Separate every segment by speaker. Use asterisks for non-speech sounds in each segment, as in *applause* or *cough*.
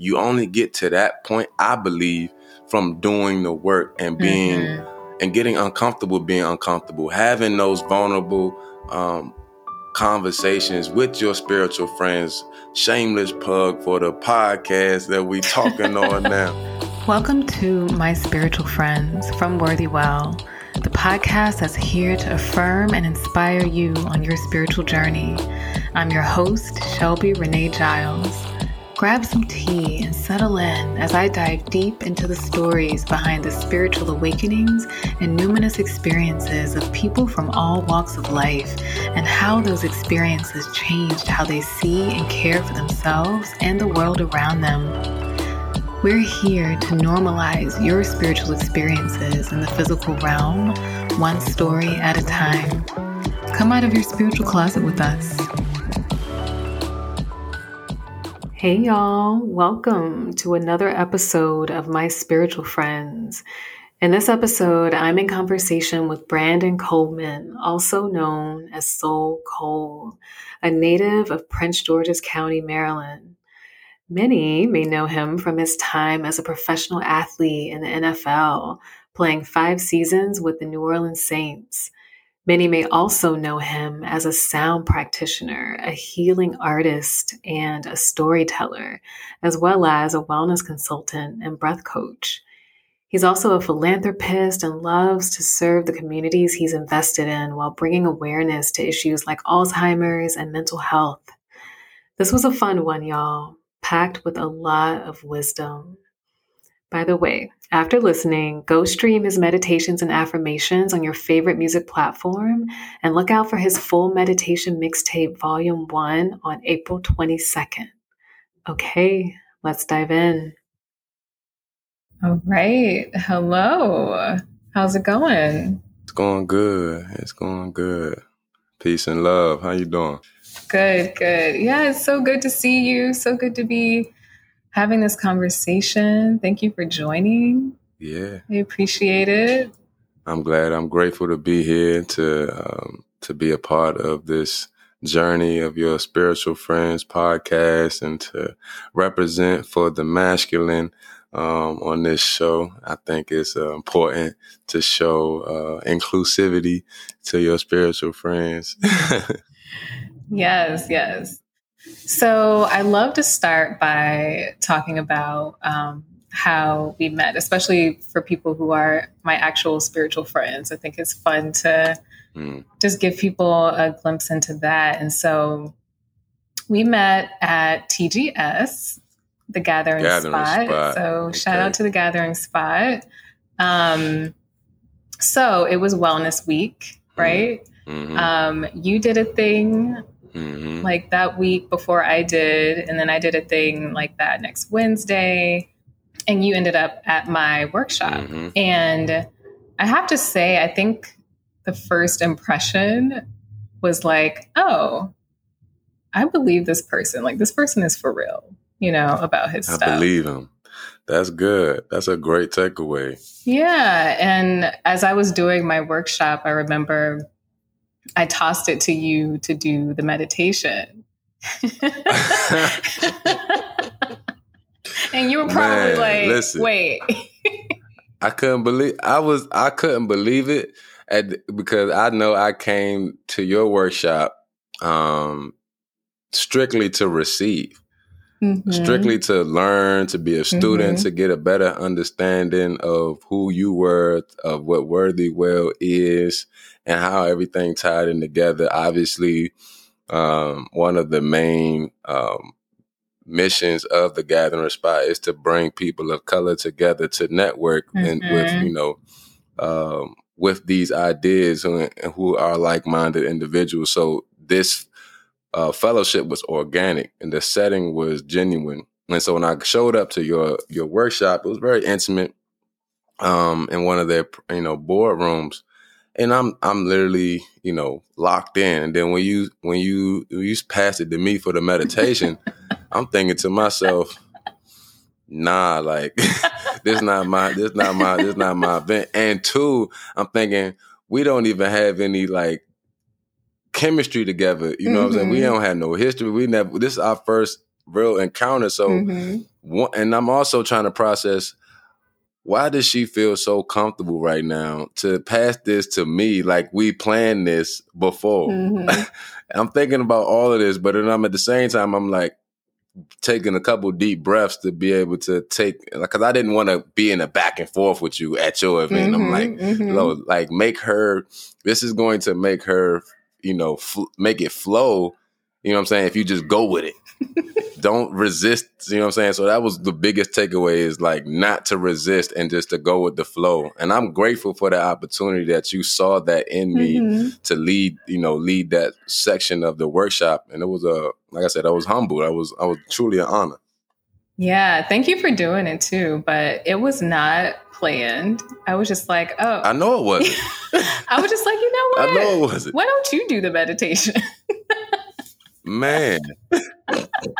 Speaker 1: you only get to that point, I believe, from doing the work and being mm-hmm. and getting uncomfortable being uncomfortable, having those vulnerable um, conversations with your spiritual friends. Shameless plug for the podcast that we talking *laughs* on now.
Speaker 2: Welcome to My Spiritual Friends from Worthy Well, the podcast that's here to affirm and inspire you on your spiritual journey. I'm your host, Shelby Renee Giles. Grab some tea and settle in as I dive deep into the stories behind the spiritual awakenings and numinous experiences of people from all walks of life and how those experiences changed how they see and care for themselves and the world around them. We're here to normalize your spiritual experiences in the physical realm, one story at a time. Come out of your spiritual closet with us. Hey, y'all. Welcome to another episode of My Spiritual Friends. In this episode, I'm in conversation with Brandon Coleman, also known as Soul Cole, a native of Prince George's County, Maryland. Many may know him from his time as a professional athlete in the NFL, playing five seasons with the New Orleans Saints. Many may also know him as a sound practitioner, a healing artist, and a storyteller, as well as a wellness consultant and breath coach. He's also a philanthropist and loves to serve the communities he's invested in while bringing awareness to issues like Alzheimer's and mental health. This was a fun one, y'all, packed with a lot of wisdom. By the way, after listening, go stream his meditations and affirmations on your favorite music platform and look out for his full meditation mixtape, Volume 1, on April 22nd. Okay, let's dive in. All right. Hello. How's it going?
Speaker 1: It's going good. It's going good. Peace and love. How you doing?
Speaker 2: Good, good. Yeah, it's so good to see you. So good to be having this conversation. Thank you for joining.
Speaker 1: Yeah,
Speaker 2: I appreciate it.
Speaker 1: I'm glad. I'm grateful to be here to um, to be a part of this journey of your spiritual friends podcast and to represent for the masculine um, on this show. I think it's uh, important to show uh, inclusivity to your spiritual friends. *laughs*
Speaker 2: yes, yes. So I love to start by talking about um, how we met, especially for people who are my actual spiritual friends. I think it's fun to mm. just give people a glimpse into that. And so we met at TGS, the Gathering, gathering spot. spot. So okay. shout out to the Gathering Spot. Um, so it was Wellness Week, hmm. right? Mm-hmm. Um, you did a thing mm-hmm. like that week before I did. And then I did a thing like that next Wednesday. And you ended up at my workshop. Mm-hmm. And I have to say, I think the first impression was like, oh, I believe this person. Like, this person is for real, you know, about his
Speaker 1: I
Speaker 2: stuff.
Speaker 1: I believe him. That's good. That's a great takeaway.
Speaker 2: Yeah. And as I was doing my workshop, I remember I tossed it to you to do the meditation. *laughs* and you were probably Man, like, listen, wait. *laughs*
Speaker 1: I couldn't believe I was I couldn't believe it at, because I know I came to your workshop um, strictly to receive. Mm-hmm. Strictly to learn, to be a student, mm-hmm. to get a better understanding of who you were, of what Worthy Well is, and how everything tied in together. Obviously, um, one of the main um, missions of the gathering spot is to bring people of color together to network mm-hmm. and with mm-hmm. you know um, with these ideas and, who are like-minded individuals. So this uh, fellowship was organic and the setting was genuine. And so when I showed up to your your workshop, it was very intimate um, in one of their you know boardrooms and I'm I'm literally you know locked in. And then when you when you when you pass it to me for the meditation, *laughs* I'm thinking to myself, nah, like *laughs* this not my this not my this not my event. And two, I'm thinking we don't even have any like chemistry together. You know mm-hmm. what I'm saying? We mm-hmm. don't have no history. We never. This is our first real encounter. So, mm-hmm. and I'm also trying to process why does she feel so comfortable right now to pass this to me like we planned this before? Mm-hmm. *laughs* I'm thinking about all of this, but then I'm at the same time, I'm like taking a couple deep breaths to be able to take, because I didn't want to be in a back and forth with you at your event. Mm-hmm, I'm like, mm-hmm. like make her, this is going to make her, you know, fl- make it flow. You know what I'm saying? If you just go with it don't resist. You know what I'm saying? So that was the biggest takeaway is like not to resist and just to go with the flow. And I'm grateful for the opportunity that you saw that in me mm-hmm. to lead, you know, lead that section of the workshop. And it was a, like I said, I was humbled. I was, I was truly an honor.
Speaker 2: Yeah. Thank you for doing it too. But it was not planned. I was just like, oh.
Speaker 1: I know it wasn't. *laughs*
Speaker 2: I was just like, you know what? *laughs*
Speaker 1: I know it wasn't.
Speaker 2: Why don't you do the meditation? *laughs*
Speaker 1: Man,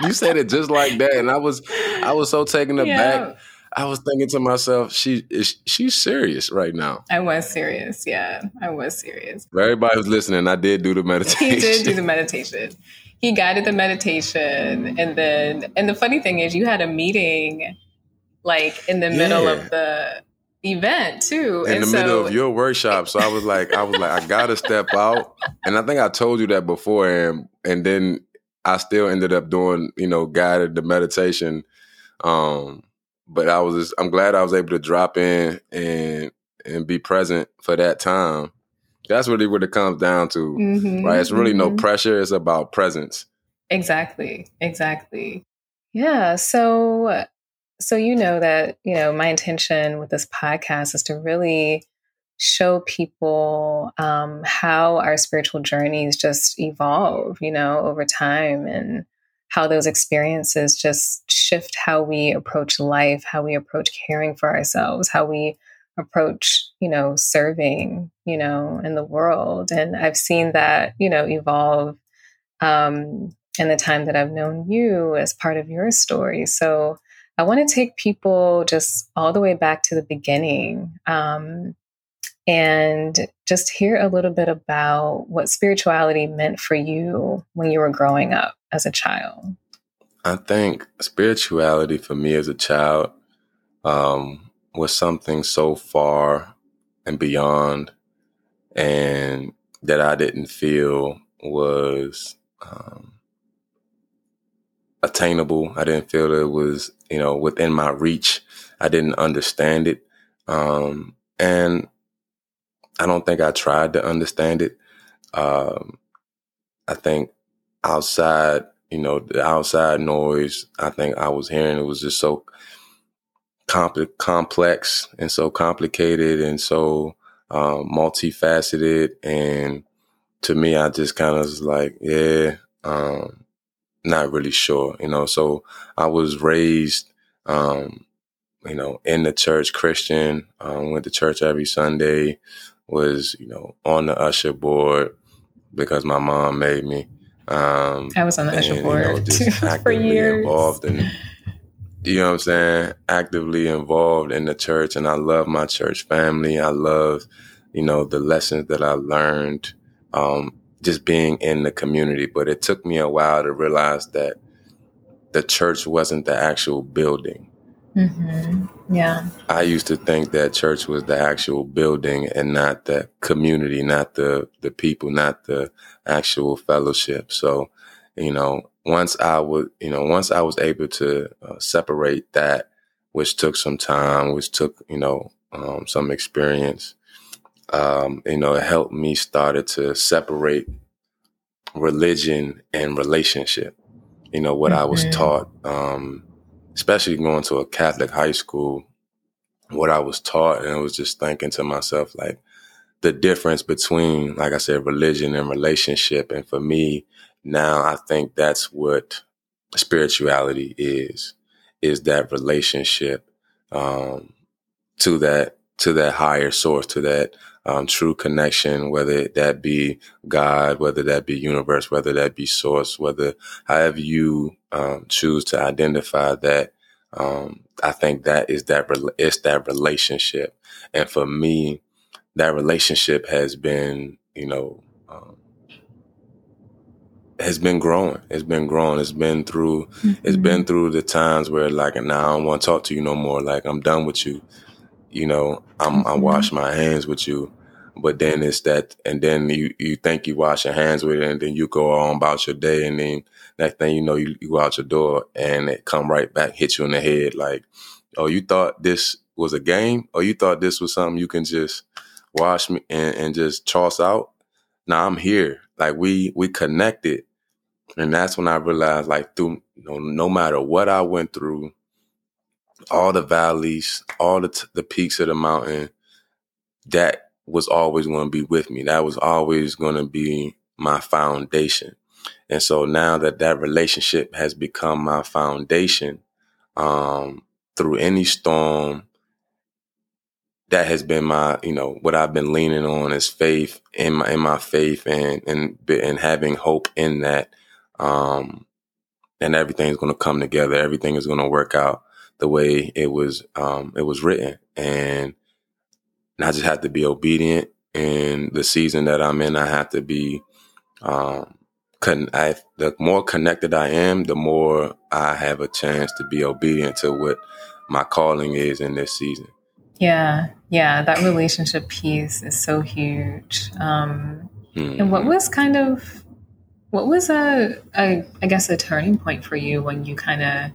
Speaker 1: you said it just like that, and I was, I was so taken aback. Yeah. I was thinking to myself, she is she's serious right now.
Speaker 2: I was serious, yeah, I was serious.
Speaker 1: For everybody who's listening, I did do the meditation. *laughs*
Speaker 2: He did do the meditation. He guided the meditation, and then, and the funny thing is, you had a meeting like in the middle yeah. of the event too.
Speaker 1: In and the so, middle of your workshop. So I was like, I was like, I gotta step out. And I think I told you that before and and then I still ended up doing, you know, guided the meditation. Um, but I was just, I'm glad I was able to drop in and and be present for that time. That's really what it comes down to. Mm-hmm, right. It's really mm-hmm. no pressure. It's about presence.
Speaker 2: Exactly. Exactly. Yeah. So so you know that, you know, my intention with this podcast is to really show people um, how our spiritual journeys just evolve, you know, over time and how those experiences just shift how we approach life, how we approach caring for ourselves, how we approach, you know, serving, you know, in the world. And I've seen that, you know, evolve um, in the time that I've known you as part of your story. So I want to take people just all the way back to the beginning um, and just hear a little bit about what spirituality meant for you when you were growing up as a child.
Speaker 1: I think spirituality for me as a child um, was something so far and beyond, and that I didn't feel was um, attainable. I didn't feel it was, you know, within my reach. I didn't understand it. Um, and I don't think I tried to understand it. Um, I think outside, you know, the outside noise, I think I was hearing it was just so compl- complex and so complicated and so um, multifaceted. And to me, I just kind of was like, yeah, um, not really sure, you know. So I was raised, um, you know, in the church, Christian. Um, went to church every Sunday. Was you know on the usher board because my mom made me.
Speaker 2: Um, I was on the and, usher board you know, just *laughs* for years.
Speaker 1: Involved in, you know what I'm saying? Actively involved in the church, and I love my church family. I love, you know, the lessons that I learned. Um, just being in the community. But it took me a while to realize that the church wasn't the actual building.
Speaker 2: Mm-hmm. Yeah.
Speaker 1: I used to think that church was the actual building and not the community, not the, the people, not the actual fellowship. So, you know, once I would, you know, once I was able to uh, separate that, which took some time, which took, you know, um, some experience, um, you know, it helped me started to separate religion and relationship. You know, what mm-hmm. I was taught, um, especially going to a Catholic high school, what I was taught, and I was just thinking to myself, like, the difference between, like I said, religion and relationship. And for me, now I think that's what spirituality is, is that relationship, um, to that, to that higher source, to that um, true connection, whether that be God, whether that be universe, whether that be source, whether however you um, choose to identify that. Um, I think that is that it's that relationship, and for me, that relationship has been, you know, um, has been growing. It's been growing. It's been through. Mm-hmm. It's been through the times where like, now I don't want to talk to you no more. Like I'm done with you. You know, I'm mm-hmm. I wash my hands with you. But then it's that, and then you you think you wash your hands with it, and then you go on about your day, and then next thing you know, you, you go out your door, and it come right back, hit you in the head, like, oh, you thought this was a game, or you thought this was something you can just wash me and, and just toss out. Now I'm here, like we we connected, and that's when I realized, like, through you know, no matter what I went through, all the valleys, all the t- the peaks of the mountain, that was always going to be with me. That was always going to be my foundation. And so now that that relationship has become my foundation, um, through any storm, that has been my, you know, what I've been leaning on is faith in my, in my faith and, and, and having hope in that. Um, and everything's going to come together. Everything is going to work out the way it was, um, it was written. And and I just have to be obedient. In the season that I'm in, I have to be. Um, con- I, the more connected I am, the more I have a chance to be obedient to what my calling is in this season.
Speaker 2: Yeah, yeah, that relationship piece is so huge. Um, mm-hmm. And what mm-hmm. was kind of, what was a, a, I guess, a turning point for you when you kind of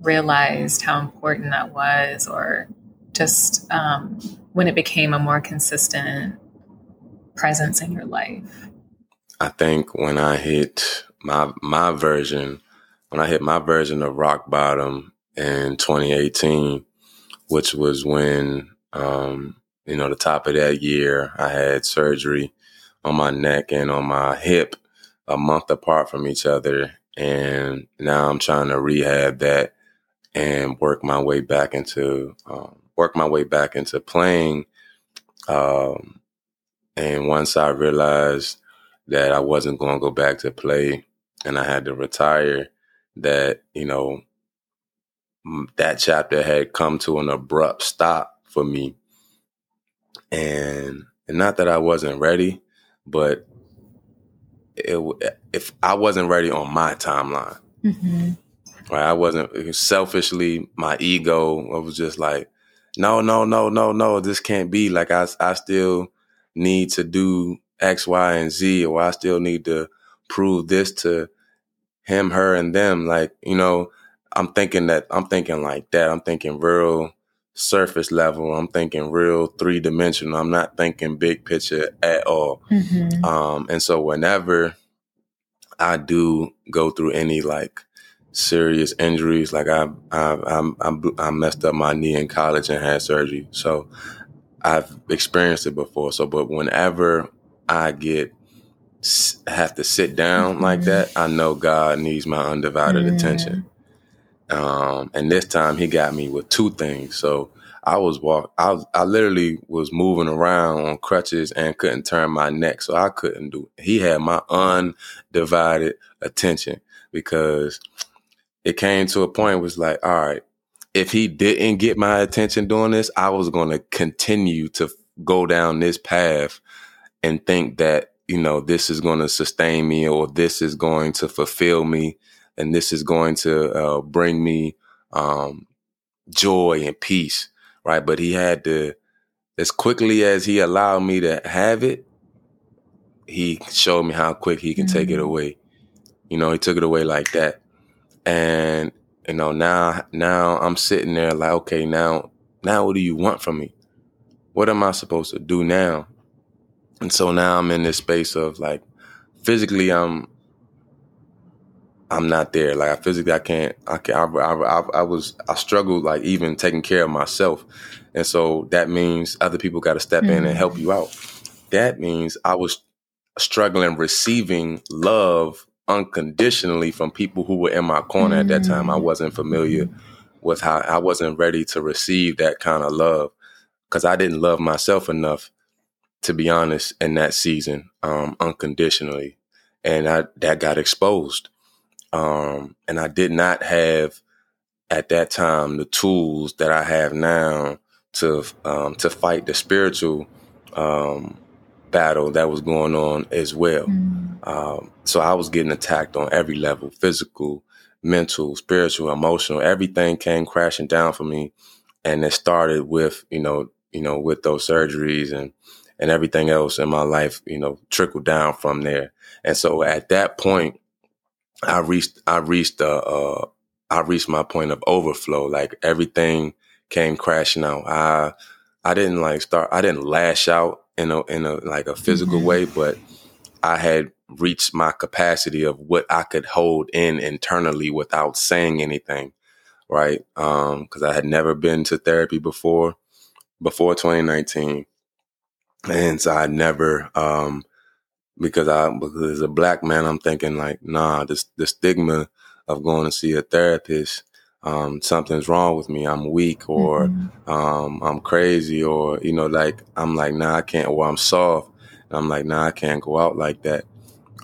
Speaker 2: realized how important that was, or just um, when it became a more consistent presence in your life?
Speaker 1: I think when I hit my my version, when I hit my version of rock bottom in 2018, which was when um, you know the top of that year, I had surgery on my neck and on my hip a month apart from each other, and now I'm trying to rehab that and work my way back into um, work my way back into playing. Um, and once I realized that I wasn't going to go back to play and I had to retire, that, you know, that chapter had come to an abrupt stop for me. And, and not that I wasn't ready, but it, if I wasn't ready on my timeline, mm-hmm. right? I wasn't selfishly, my ego, I was just like, no, no, no, no, no, this can't be. Like I, I still need to do X, Y, and Z, or I still need to prove this to him, her, and them. Like, you know, I'm thinking that I'm thinking like that. I'm thinking real surface level. I'm thinking real three dimensional. I'm not thinking big picture at all. Mm-hmm. Um, and so whenever I do go through any like serious injuries. Like I, I, I, I messed up my knee in college and had surgery. So I've experienced it before. So, but whenever I get have to sit down mm-hmm. like that, I know God needs my undivided mm-hmm. attention. Um, and this time He got me with two things. So I was walk, I I literally was moving around on crutches and couldn't turn my neck, so I couldn't do. It. He had my undivided attention because it came to a point was like, all right, if he didn't get my attention doing this, I was going to continue to go down this path and think that, you know, this is going to sustain me or this is going to fulfill me and this is going to uh, bring me um, joy and peace, right? But he had to, as quickly as he allowed me to have it, he showed me how quick he can mm-hmm. take it mm-hmm. away. You know, he took it away like that. And you know, now now I'm sitting there like, okay, now now what do you want from me? What am I supposed to do now? And so now I'm in this space of like physically I'm I'm not there. Like I physically I can't I can't I, I, I was I struggled like even taking care of myself. And so that means other people got to step mm-hmm. in and help you out. That means I was struggling receiving love unconditionally from people who were in my corner mm. at that time. I mm. wasn't familiar with how I wasn't ready to receive that kind of love because I didn't love myself enough, to be honest, in that season, um, unconditionally, and I that got exposed. Um, and I did not have at that time the tools that I have now to um, to fight the spiritual um, battle that was going on as well. Mm. Um, so I was getting attacked on every level physical, mental, spiritual, emotional. Everything came crashing down for me. And it started with, you know, you know, with those surgeries and, and everything else in my life, you know, trickled down from there. And so at that point, I reached, I reached, uh, uh I reached my point of overflow. Like everything came crashing out. I, I didn't like start, I didn't lash out in a, in a, like a physical mm-hmm. way, but I had reached my capacity of what I could hold in internally without saying anything. Right. Um, cause I had never been to therapy before, before 2019. And so I never, um, because I, because as a black man, I'm thinking like, nah, this, the stigma of going to see a therapist, um, something's wrong with me. I'm weak or, mm-hmm. um, I'm crazy or, you know, like, I'm like, nah, I can't, or I'm soft. I'm like, nah, I can't go out like that.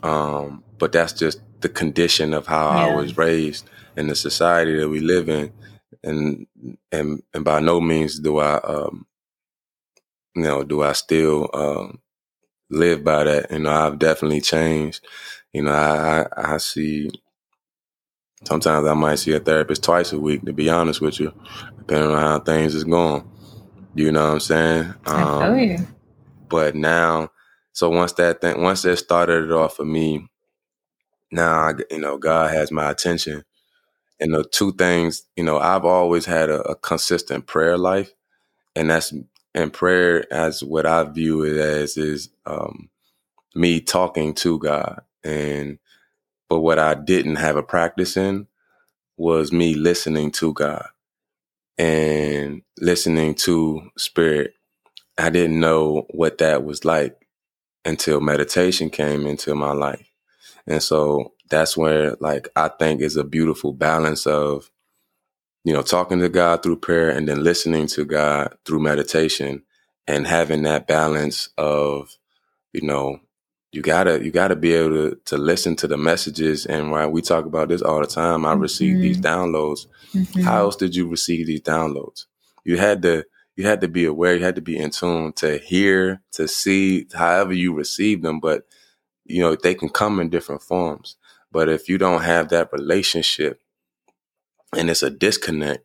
Speaker 1: Um, but that's just the condition of how yeah. I was raised in the society that we live in. And, and, and by no means do I, um, you know, do I still um, live by that? You know, I've definitely changed. You know, I, I, I see. Sometimes I might see a therapist twice a week. To be honest with you, depending on how things is going. You know what I'm saying? Um, I feel um, you. But now, so once that thing, once that started it off for me, now I, you know God has my attention. And the two things, you know, I've always had a, a consistent prayer life, and that's and prayer as what I view it as is um, me talking to God. And but what I didn't have a practice in was me listening to God and listening to spirit. I didn't know what that was like until meditation came into my life. And so that's where like I think is a beautiful balance of you know, talking to God through prayer and then listening to God through meditation and having that balance of, you know, you gotta you gotta be able to to listen to the messages and why we talk about this all the time. I mm-hmm. receive these downloads. Mm-hmm. How else did you receive these downloads? You had to you had to be aware, you had to be in tune to hear, to see, however you receive them, but you know, they can come in different forms. But if you don't have that relationship and it's a disconnect,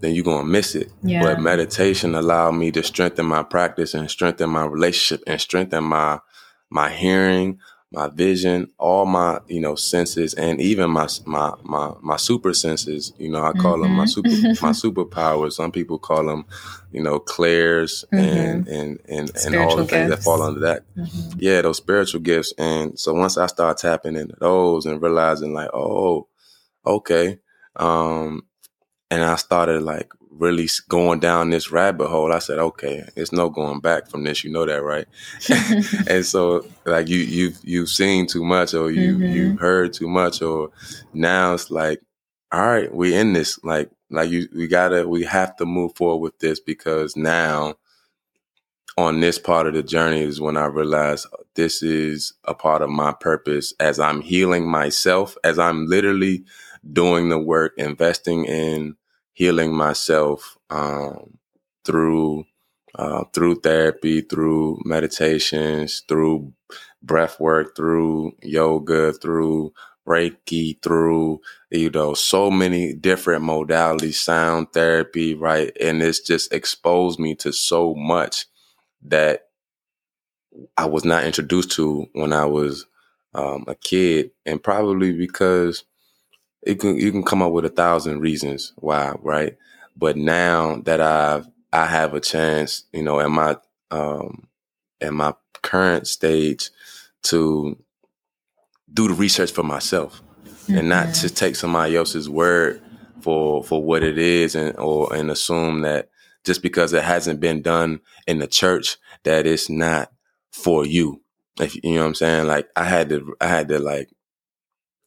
Speaker 1: then you're gonna miss it. Yeah. But meditation allowed me to strengthen my practice and strengthen my relationship and strengthen my my hearing, my vision, all my you know senses, and even my my my my super senses. You know, I call mm-hmm. them my super *laughs* my superpowers. Some people call them, you know, clairs mm-hmm. and and and and all the things that fall under that. Mm-hmm. Yeah, those spiritual gifts. And so once I start tapping into those and realizing like, oh, okay, um, and I started like really going down this rabbit hole. I said, okay, it's no going back from this. You know that, right? *laughs* and so like you you've you've seen too much or you mm-hmm. you heard too much or now it's like, all right, we in this. Like like you we gotta we have to move forward with this because now on this part of the journey is when I realized this is a part of my purpose as I'm healing myself, as I'm literally doing the work, investing in healing myself um, through uh, through therapy, through meditations, through breath work, through yoga, through Reiki, through you know so many different modalities, sound therapy, right? And it's just exposed me to so much that I was not introduced to when I was um, a kid, and probably because it can you can come up with a thousand reasons why, right? But now that I've I have a chance, you know, at my um at my current stage to do the research for myself mm-hmm. and not to mm-hmm. take somebody else's word for for what it is and or and assume that just because it hasn't been done in the church that it's not for you. If you know what I'm saying? Like I had to I had to like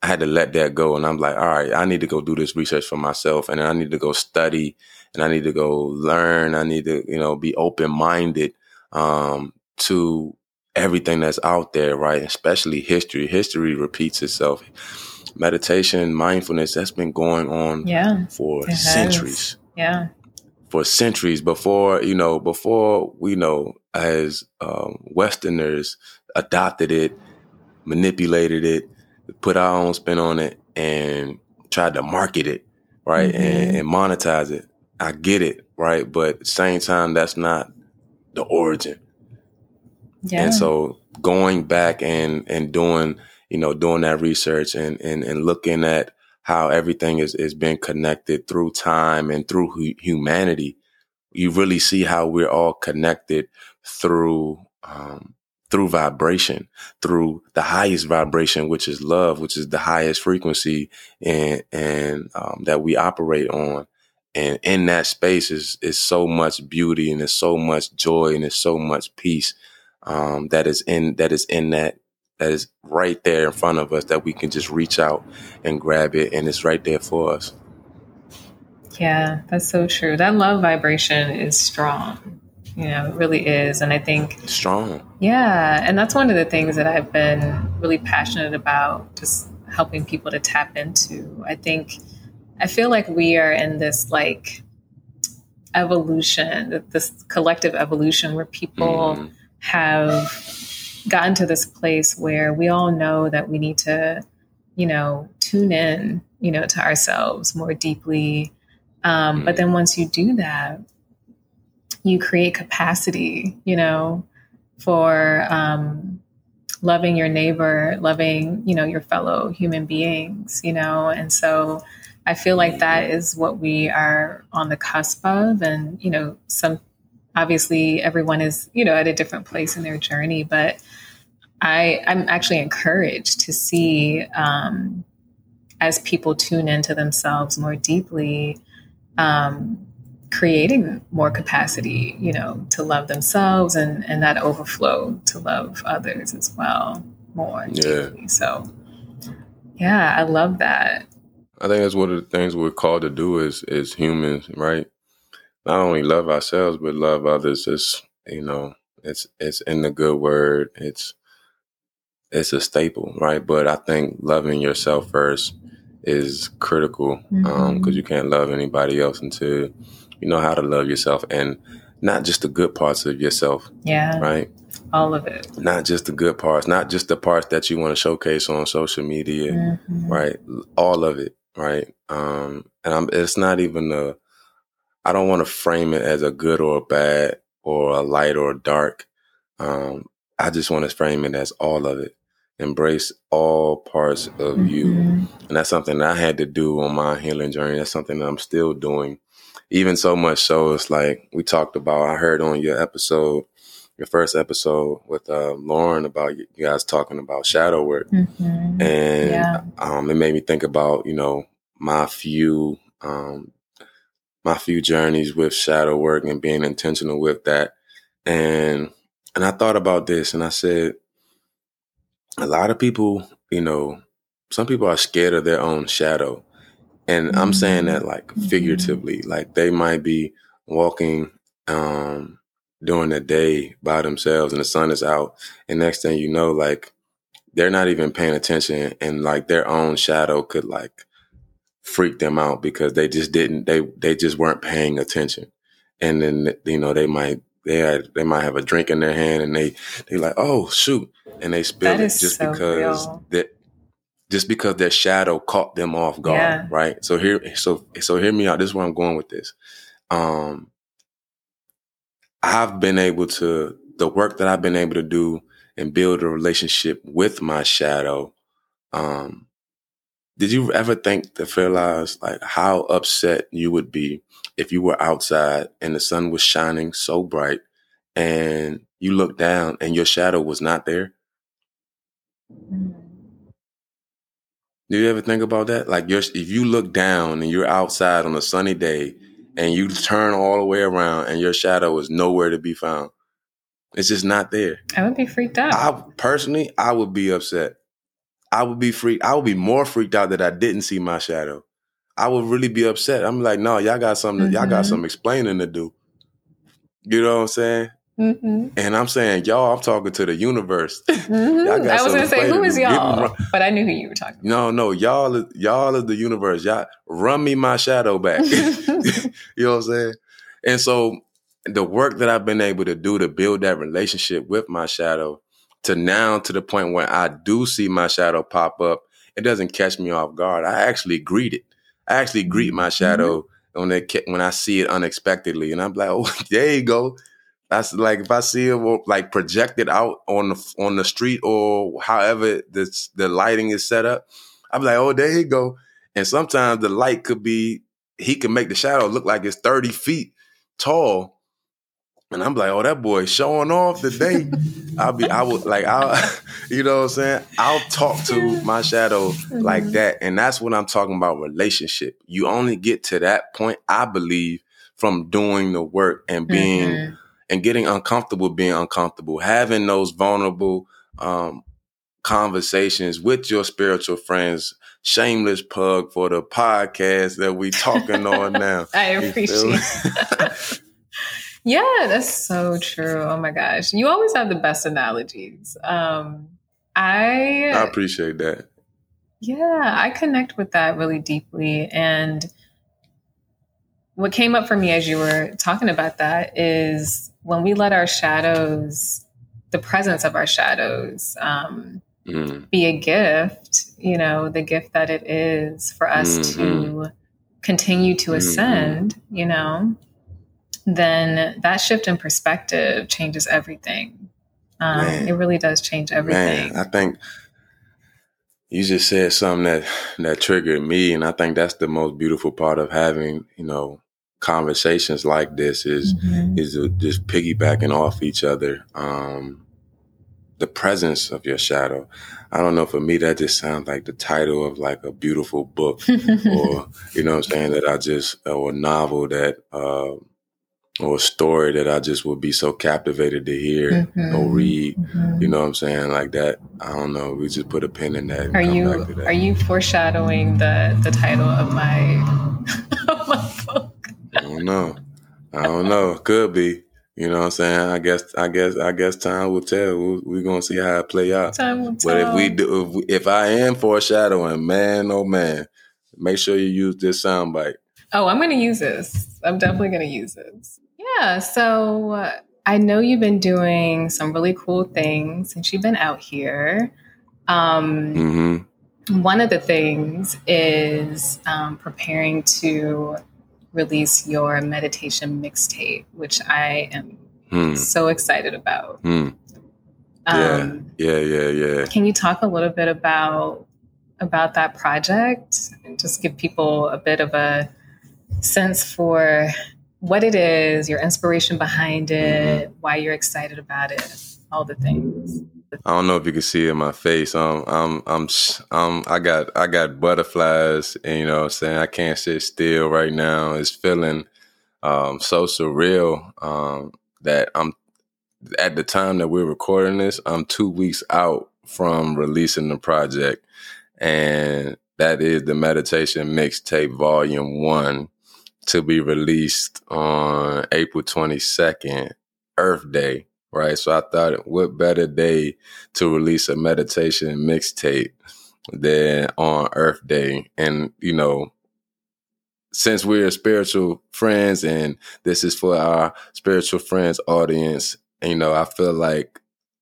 Speaker 1: I had to let that go. And I'm like, all right, I need to go do this research for myself and I need to go study and I need to go learn. I need to, you know, be open minded um, to everything that's out there, right? Especially history. History repeats itself. Meditation, mindfulness, that's been going on yeah, for centuries.
Speaker 2: Yeah.
Speaker 1: For centuries before, you know, before we know, as um, Westerners adopted it, manipulated it, put our own spin on it, and tried to market it, right, mm-hmm. and, and monetize it. I get it, right, but same time, that's not the origin. Yeah. And so going back and and doing you know doing that research and and, and looking at how everything is is being connected through time and through hu- humanity you really see how we're all connected through um, through vibration, through the highest vibration, which is love, which is the highest frequency and and um, that we operate on. And in that space is is so much beauty and there's so much joy and there's so much peace um, that is in that is in that that is right there in front of us that we can just reach out and grab it and it's right there for us.
Speaker 2: Yeah, that's so true. That love vibration is strong. You know, it really is. And I think
Speaker 1: strong.
Speaker 2: Yeah. And that's one of the things that I've been really passionate about, just helping people to tap into. I think I feel like we are in this like evolution, this collective evolution where people mm. have gotten to this place where we all know that we need to, you know, tune in, you know, to ourselves more deeply um, but then once you do that, you create capacity, you know, for um, loving your neighbor, loving, you know, your fellow human beings, you know, and so I feel like that is what we are on the cusp of. And, you know, some obviously everyone is, you know, at a different place in their journey, but I, I'm actually encouraged to see um, as people tune into themselves more deeply, um, creating more capacity, you know, to love themselves and and that overflow to love others as well more yeah. deeply. So, yeah, I love that.
Speaker 1: I think that's one of the things we're called to do as as humans, right? Not only love ourselves, but love others. It's you know, it's it's in the good word. It's it's a staple, right? But I think loving yourself first is critical because um, mm-hmm. um, you can't love anybody else until you know how to love yourself and not just the good parts of yourself.
Speaker 2: Yeah.
Speaker 1: Right.
Speaker 2: All of it.
Speaker 1: Not just the good parts, not just the parts that you want to showcase on social media. Mm-hmm. Right. All of it. Right. Um, and I'm, it's not even a, I don't want to frame it as a good or a bad or a light or a dark. Um, I just want to frame it as all of it embrace all parts of mm-hmm. you. And that's something that I had to do on my healing journey. That's something that I'm still doing. Even so much so, it's like we talked about, I heard on your episode, your first episode with uh, Lauren about you guys talking about shadow work. Mm-hmm. And yeah. um, it made me think about, you know, my few, um, my few journeys with shadow work and being intentional with that. And, and I thought about this and I said, a lot of people, you know, some people are scared of their own shadow. And. I'm saying that like mm-hmm. figuratively, like they might be walking um during the day by themselves and the sun is out and next thing you know like they're not even paying attention and like their own shadow could like freak them out because they just didn't they they just weren't paying attention and then you know they might they had they might have a drink in their hand and they they like oh shoot and they spill it just so because that just because their shadow caught them off guard yeah. right so here so so hear me out this is where i'm going with this um i've been able to the work that i've been able to do and build a relationship with my shadow um did you ever think to realize like how upset you would be if you were outside and the sun was shining so bright and you looked down and your shadow was not there? Do you ever think about that? Like, if you look down and you're outside on a sunny day and you turn all the way around and your shadow is nowhere to be found, it's just not there.
Speaker 2: I would be freaked out.
Speaker 1: I personally, I would be upset. I would be freaked. I would be more freaked out that I didn't see my shadow. I would really be upset. I'm like, no, y'all got something. Mm-hmm. Y'all got mm-hmm. some explaining to do. You know what I'm saying? Mm-hmm. And I'm saying, y'all, I'm talking to the universe.
Speaker 2: Mm-hmm. I was to say, who is y'all? But I knew who you were talking about.
Speaker 1: No, no, y'all, y'all is the universe. Y'all run me my shadow back. *laughs* *laughs* you know what I'm saying? And so the work that I've been able to do to build that relationship with my shadow to now to the point where I do see my shadow pop up, it doesn't catch me off guard. I actually greet it. I actually greet my mm-hmm. shadow mm-hmm. when it when I see it unexpectedly, and I'm like, *laughs* oh, there you go. That's like if I see it like projected out on the on the street or however the the lighting is set up, I'm like, oh, there he go. And sometimes the light could be he can make the shadow look like it's 30 feet tall. And I'm like, oh, that boy showing off today. I'll be, I would like, I'll, *laughs* you know what I'm saying? I'll talk to my shadow like mm-hmm. that. And that's what I'm talking about relationship. You only get to that point, I believe, from doing the work and being, mm-hmm. And getting uncomfortable being uncomfortable, having those vulnerable, um, conversations with your spiritual friends. Shameless plug for the podcast that we're talking on *laughs* now.
Speaker 2: I appreciate. *laughs* yeah, that's so true. Oh my gosh, you always have the best analogies. Um, I
Speaker 1: I appreciate that.
Speaker 2: Yeah, I connect with that really deeply, and what came up for me as you were talking about that is when we let our shadows the presence of our shadows um, mm. be a gift, you know, the gift that it is for us mm-hmm. to continue to mm-hmm. ascend, mm-hmm. you know, then that shift in perspective changes everything. Um, it really does change everything.
Speaker 1: Man, I think you just said something that that triggered me, and I think that's the most beautiful part of having, you know, conversations like this is mm-hmm. is just piggybacking off each other. Um, the presence of your shadow. I don't know. For me, that just sounds like the title of like a beautiful book, *laughs* or you know, what I'm saying that I just or a novel that. Uh, or a story that I just would be so captivated to hear mm-hmm. or read. Mm-hmm. You know what I'm saying? Like that. I don't know. We just put a pin in that.
Speaker 2: Are you are you foreshadowing the the title of my *laughs* of my book?
Speaker 1: I don't know. I don't know. Could be. You know what I'm saying? I guess, I guess, I guess time will tell. We're, we're gonna see how it play out.
Speaker 2: Time will
Speaker 1: tell. But if we do, if, we, if I am foreshadowing, man, oh man, make sure you use this soundbite.
Speaker 2: Oh, I'm gonna use this. I'm definitely gonna use this. Yeah. So uh, I know you've been doing some really cool things since you've been out here. Um, mm-hmm. One of the things is um, preparing to release your meditation mixtape, which I am hmm. so excited about. Hmm.
Speaker 1: Um, yeah, yeah, yeah, yeah.
Speaker 2: Can you talk a little bit about about that project and just give people a bit of a sense for what it is, your inspiration behind it, mm-hmm. why you're excited about it, all the things.
Speaker 1: I don't know if you can see it in my face. Um, I'm, I'm, I'm, I got, I got butterflies, and you know, I'm saying I can't sit still right now. It's feeling um, so surreal um, that I'm at the time that we're recording this. I'm two weeks out from releasing the project, and that is the meditation mixtape volume one to be released on April 22nd, Earth Day right? So I thought, what better day to release a meditation mixtape than on Earth Day? And, you know, since we're spiritual friends and this is for our spiritual friends audience, you know, I feel like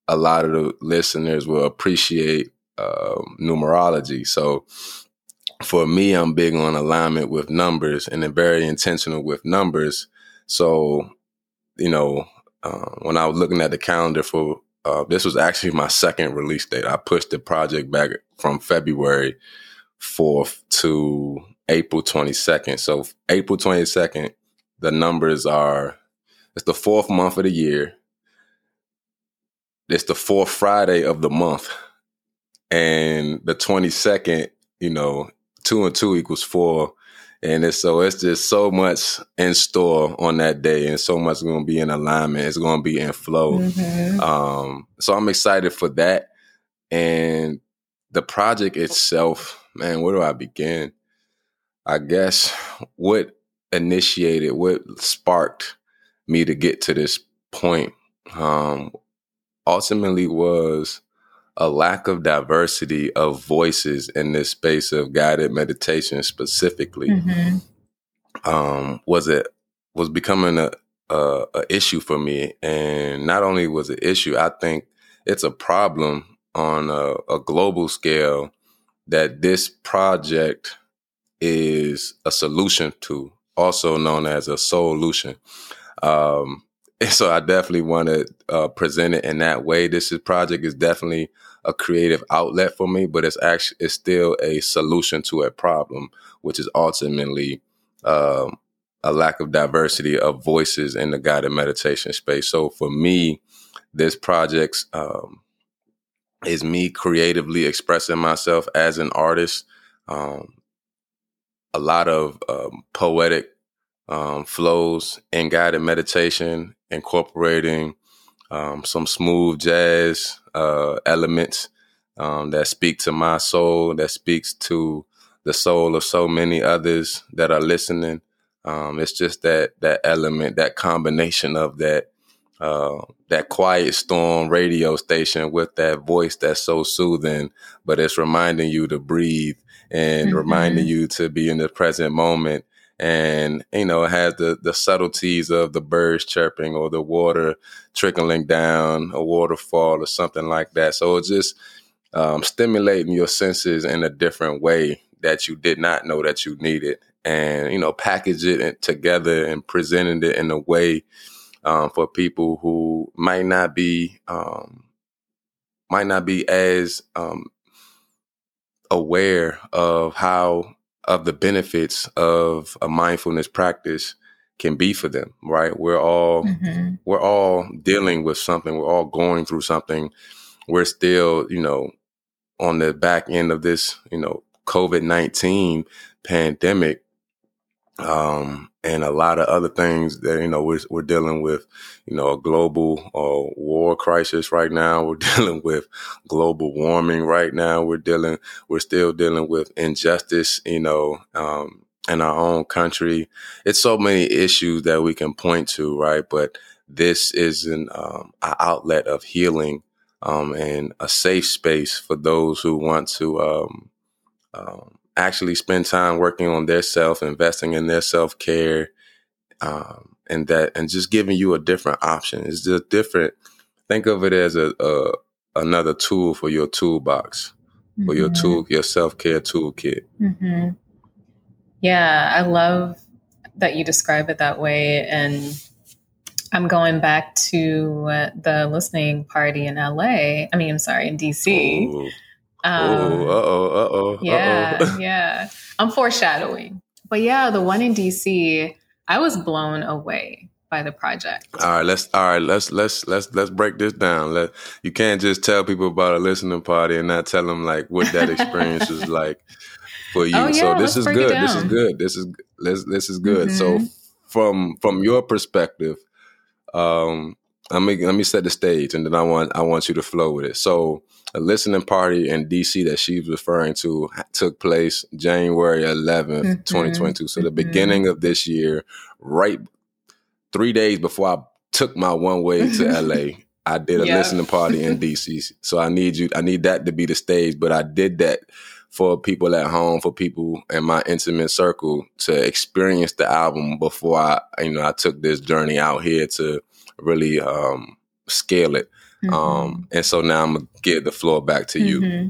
Speaker 1: a lot of the listeners will appreciate uh, numerology. So for me, I'm big on alignment with numbers and then very intentional with numbers. So, you know, uh, when I was looking at the calendar for uh, this was actually my second release date. I pushed the project back from February 4th to April 22nd. So April 22nd, the numbers are it's the fourth month of the year. It's the fourth Friday of the month. And the 22nd, you know, two and two equals four and it's so it's just so much in store on that day and so much going to be in alignment. It's going to be in flow. Mm-hmm. um, so i'm excited for that. And the project itself man where do i begin? I guess what initiated what sparked me to get to this point um, ultimately was a lack of diversity of voices in this space of guided meditation specifically mm-hmm. um, was it was becoming a a, a issue for me, and not only was it issue, I think it's a problem on a, a global scale that this project is a solution to, also known as a solution. Um, *laughs* so I definitely want to uh, present it in that way. This is, project is definitely a creative outlet for me, but it's actually it's still a solution to a problem, which is ultimately um, a lack of diversity of voices in the guided meditation space. So for me, this project um, is me creatively expressing myself as an artist. Um, a lot of um, poetic um, flows in guided meditation, incorporating um, some smooth jazz uh, elements um, that speak to my soul, that speaks to the soul of so many others that are listening. Um, it's just that that element, that combination of that uh, that quiet storm radio station with that voice that's so soothing, but it's reminding you to breathe and mm-hmm. reminding you to be in the present moment. And you know, it has the the subtleties of the birds chirping or the water trickling down a waterfall or something like that. So it's just um, stimulating your senses in a different way that you did not know that you needed and you know package it together and presenting it in a way um, for people who might not be um, might not be as um, aware of how of the benefits of a mindfulness practice can be for them right? We're all mm-hmm. we're all dealing with something. We're all going through something. We're still you know on the back end of this you know covid-19 pandemic um, and a lot of other things that you know we're, we're dealing with you know a global uh, war crisis right now. We're *laughs* dealing with global warming right now. We're dealing we're still dealing with injustice you know um, in our own country. It's so many issues that we can point to right? But this is an, um, outlet of healing um, and a safe space for those who want to um, um, actually spend time working on their self, investing in their self care, um, and that, and just giving you a different option. It's just different. Think of it as a, a another tool for your toolbox, mm-hmm. for your mm-hmm. tool, your self care toolkit.
Speaker 2: Mm-hmm. Yeah, I love that you describe it that way, and I'm going back to uh, the listening party in LA. I mean, I'm sorry, in DC. Ooh.
Speaker 1: Um, oh, uh oh, uh oh.
Speaker 2: Yeah, *laughs* yeah. I'm foreshadowing. But yeah, the one in DC, I was blown away by the project.
Speaker 1: All right, let's all right, let's let's let's let's break this down. Let you can't just tell people about a listening party and not tell them like what that experience was *laughs* like for you. Oh, yeah, so this is good. This is good. This is this this is good. Mm-hmm. So from from your perspective, um, let me let me set the stage, and then I want I want you to flow with it. So, a listening party in DC that she's referring to took place January 11th, mm-hmm. 2022. So, the mm-hmm. beginning of this year, right three days before I took my one way to LA, I did a listening party in DC. So, I need you. I need that to be the stage, but I did that for people at home, for people in my intimate circle to experience the album before I, you know, I took this journey out here to really um, scale it. Mm-hmm. Um, and so now I'm gonna give the floor back to you. Mm-hmm.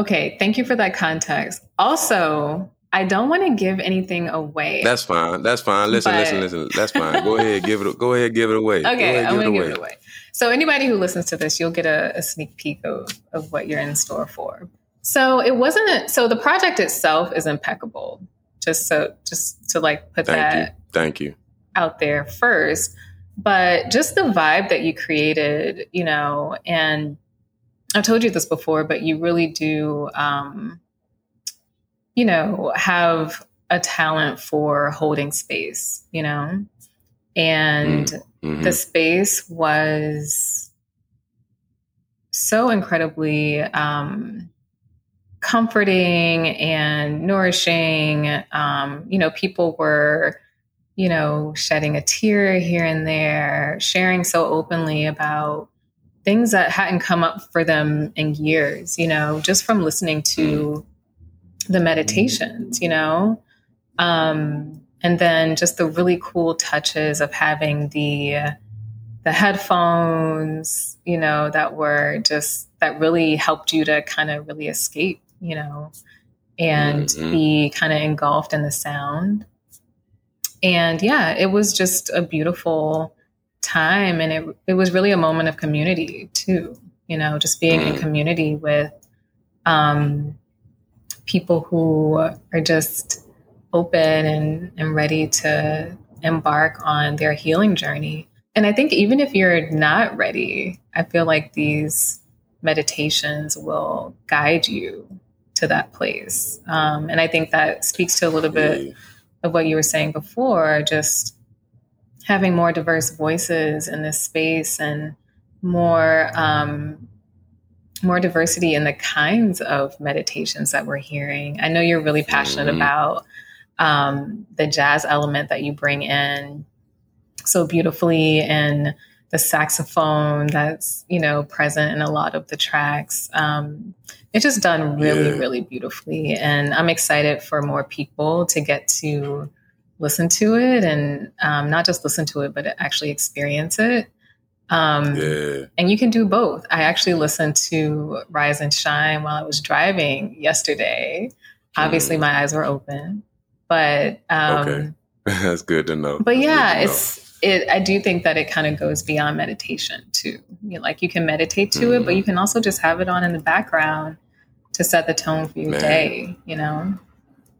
Speaker 2: Okay, thank you for that context. Also, I don't want to give anything away.
Speaker 1: That's fine. That's fine. Listen, but... listen, listen. That's fine. Go ahead, give it. Go ahead, give it away.
Speaker 2: Okay, ahead, I'm gonna give it away. So anybody who listens to this, you'll get a, a sneak peek of, of what you're in store for. So it wasn't. So the project itself is impeccable. Just so, just to like put
Speaker 1: Thank
Speaker 2: that.
Speaker 1: You. Thank you.
Speaker 2: Out there first but just the vibe that you created, you know, and I've told you this before, but you really do, um, you know, have a talent for holding space, you know, and mm-hmm. the space was so incredibly um, comforting and nourishing. Um, you know, people were you know, shedding a tear here and there, sharing so openly about things that hadn't come up for them in years, you know, just from listening to the meditations, you know. Um, and then just the really cool touches of having the the headphones, you know, that were just that really helped you to kind of really escape, you know, and mm-hmm. be kind of engulfed in the sound. And yeah, it was just a beautiful time and it it was really a moment of community too, you know, just being in community with um people who are just open and, and ready to embark on their healing journey. And I think even if you're not ready, I feel like these meditations will guide you to that place. Um, and I think that speaks to a little bit of what you were saying before, just having more diverse voices in this space and more um, more diversity in the kinds of meditations that we're hearing. I know you're really passionate mm-hmm. about um, the jazz element that you bring in so beautifully and the saxophone that's you know present in a lot of the tracks um, it's just done really yeah. really beautifully and i'm excited for more people to get to listen to it and um, not just listen to it but actually experience it um, yeah. And you can do both. I actually listened to Rise and Shine while I was driving yesterday. Obviously, mm. my eyes were open, but um, okay, *laughs*
Speaker 1: that's good to know.
Speaker 2: But yeah, it's it. I do think that it kind of goes beyond meditation too. You know, like you can meditate to mm. it, but mm-hmm. you can also just have it on in the background to set the tone for your Man. day. You know,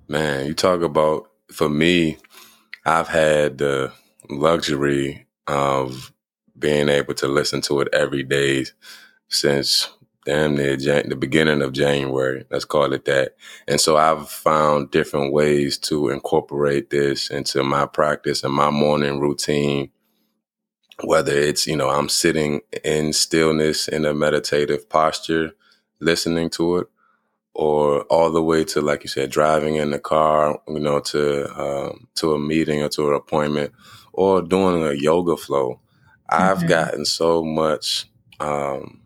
Speaker 1: Man, you talk about for me. I've had the luxury of being able to listen to it every day since damn near Jan- the beginning of January. Let's call it that. And so I've found different ways to incorporate this into my practice and my morning routine. Whether it's, you know, I'm sitting in stillness in a meditative posture, listening to it, or all the way to, like you said, driving in the car, you know, to um, to a meeting or to an appointment, or doing a yoga flow. I've mm-hmm. gotten so much. Um,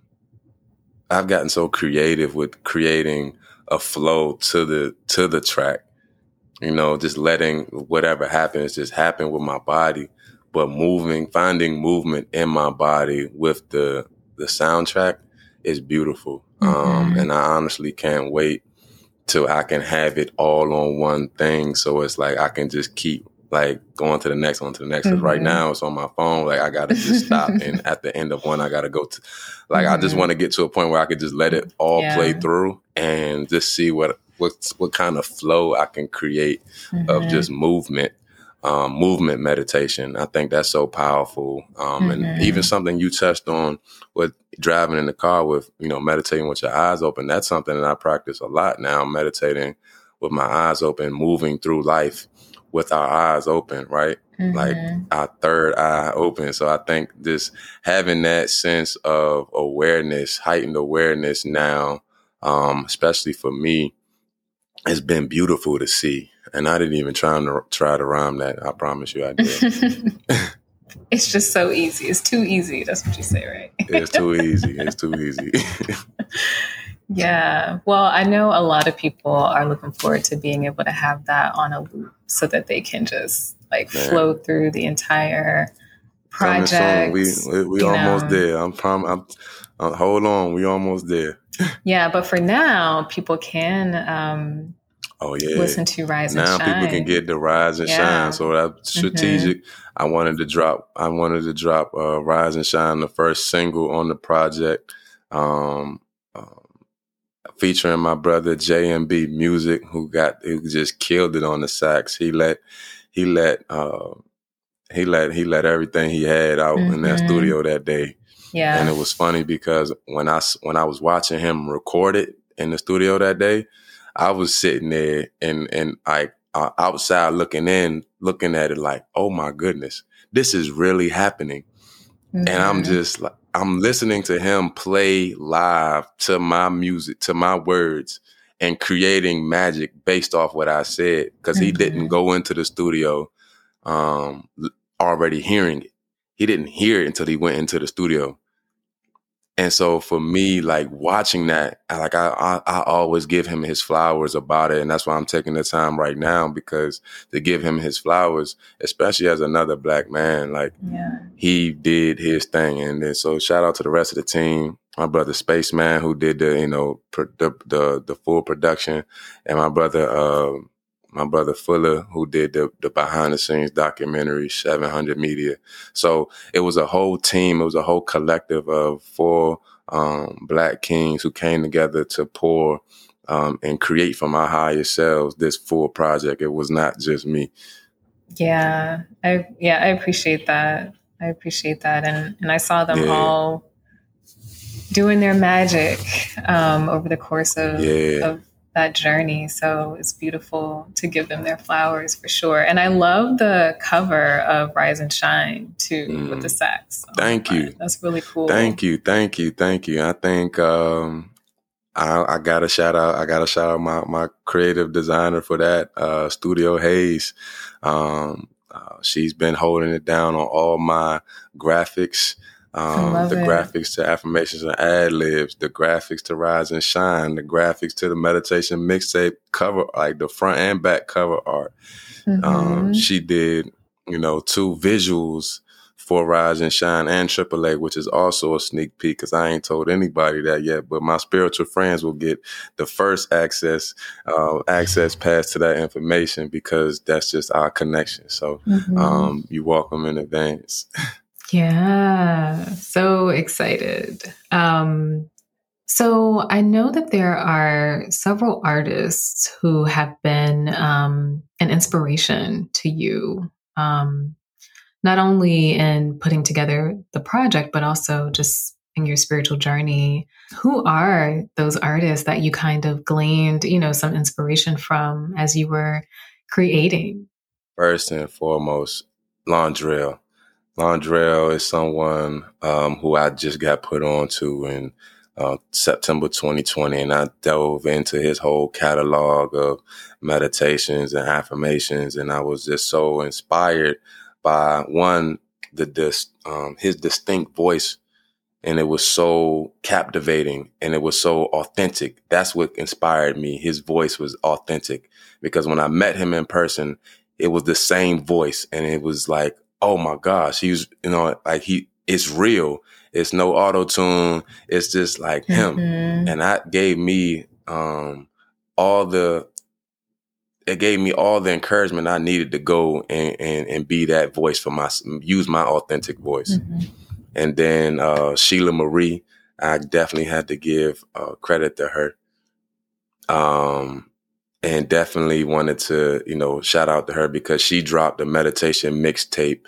Speaker 1: I've gotten so creative with creating a flow to the to the track. You know, just letting whatever happens just happen with my body, but moving, finding movement in my body with the the soundtrack is beautiful. Um, mm-hmm. Um, and I honestly can't wait till I can have it all on one thing. So it's like I can just keep like going to the next one to the next. Mm-hmm. Right now it's on my phone. Like I gotta just stop and *laughs* at the end of one I gotta go to like mm-hmm. I just mm-hmm. want to get to a point where I could just let it all yeah. play through and just see what what what kind of flow I can create mm-hmm. of just movement. Um, movement meditation. I think that's so powerful. Um, and even mm-hmm. something you touched on with driving in the car with, you know, meditating with your eyes open. That's something that I practice a lot now, meditating with my eyes open, moving through life with our eyes open, right? Mm-hmm. Like our third eye open. So I think just having that sense of awareness, heightened awareness now, um, especially for me, has been beautiful to see. And I didn't even try to try to rhyme that. I promise you, I did. *laughs* *laughs*
Speaker 2: it's just so easy. It's too easy. That's what you say, right?
Speaker 1: it's too easy. It's too easy. *laughs*
Speaker 2: Yeah. Well, I know a lot of people are looking forward to being able to have that on a loop so that they can just like Man. flow through the entire project.
Speaker 1: We we, we almost know. there. I'm prom. I'm, uh, hold on. We almost there. *laughs*
Speaker 2: yeah, but for now, people can. Um,
Speaker 1: oh yeah.
Speaker 2: Listen to Rise
Speaker 1: now
Speaker 2: and Shine.
Speaker 1: people can get the Rise and yeah. Shine. So that's mm-hmm. strategic. Mm-hmm. I wanted to drop. I wanted to drop uh, Rise and Shine, the first single on the project. Um, featuring my brother JMB Music, who got who just killed it on the sax. He let he let uh, he let he let everything he had out mm-hmm. in that mm-hmm. studio that day.
Speaker 2: Yeah,
Speaker 1: and it was funny because when I when I was watching him record it in the studio that day, I was sitting there and and I uh, outside looking in, looking at it like, oh my goodness, this is really happening. Mm-hmm. And I'm mm-hmm. just like, I'm listening to him play live to my music, to my words, and creating magic based off what I said because mm-hmm. he didn't mm-hmm. go into the studio um, already hearing it. He didn't hear it until he went into the studio. And so for me, like watching that, like I, I, I, always give him his flowers about it. And that's why I'm taking the time right now because to give him his flowers, especially as another black man, like yeah. he did his thing. And then so shout out to the rest of the team. My brother Spaceman who did the, you know, pro- the, the, the full production and my brother, uh, my brother Fuller, who did the, the behind the scenes documentary, 700 Media. So it was a whole team, it was a whole collective of four um, black kings who came together to pour um, and create from our higher selves this full project. It was not just me.
Speaker 2: Yeah, I yeah, I appreciate that. I appreciate that, and and I saw them yeah. all doing their magic um, over the course of, yeah. of that journey. So it's beautiful to give them their flowers for sure. And I love the cover of Rise and Shine too mm. with the sax.
Speaker 1: Oh thank you.
Speaker 2: That's really cool.
Speaker 1: Thank you. Thank you. Thank you. I think um, I, I got a shout out. I got to shout out my my creative designer for that, uh, Studio Hayes. Um, uh, she's been holding it down on all my graphics. Um, the it. graphics to affirmations and ad libs, the graphics to rise and shine, the graphics to the meditation mixtape cover, like the front and back cover art. Um, mm-hmm. Um, she did, you know, two visuals for Rise and Shine and AAA, which is also a sneak peek because I ain't told anybody that yet. But my spiritual friends will get the first access, uh, access pass to that information because that's just our connection. So mm-hmm. um, you're welcome in advance. *laughs*
Speaker 2: Yeah, so excited. Um, so I know that there are several artists who have been um, an inspiration to you, um, not only in putting together the project, but also just in your spiritual journey. Who are those artists that you kind of gleaned, you know, some inspiration from as you were creating?
Speaker 1: First and foremost, Londrelle. Londrelle is someone um, who I just got put on to in uh, September 2020, and I dove into his whole catalog of meditations and affirmations, and I was just so inspired by one the dis, um, his distinct voice, and it was so captivating and it was so authentic. That's what inspired me. His voice was authentic because when I met him in person, it was the same voice, and it was like oh my gosh, he's you know like he it's real. It's no auto tune. It's just like him, mm-hmm. and that gave me um all the it gave me all the encouragement I needed to go and and, and be that voice for my use my authentic voice. Mm-hmm. And then uh, Sheila Marie, I definitely had to give uh, credit to her. Um, and definitely wanted to, you know, shout out to her because she dropped a meditation mixtape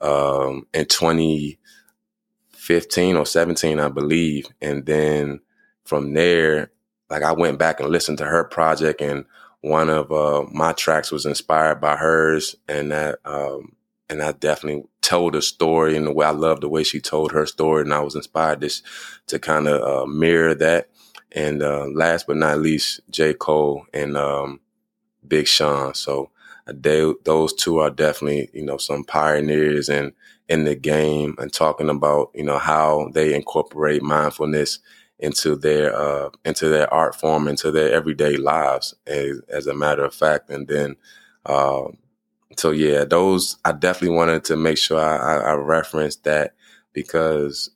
Speaker 1: um, in 2015 or 17, I believe. And then from there, like I went back and listened to her project, and one of uh, my tracks was inspired by hers, and that um, and I definitely told a story in the way I love the way she told her story, and I was inspired this to kind of uh, mirror that and uh, last but not least, J. Cole and um, Big Sean. So uh, they, those two are definitely, you know, some pioneers in in the game and talking about, you know, how they incorporate mindfulness into their uh, into their art form, into their everyday lives, as, as a matter of fact. And then, uh, so yeah, those I definitely wanted to make sure I, I, I referenced that because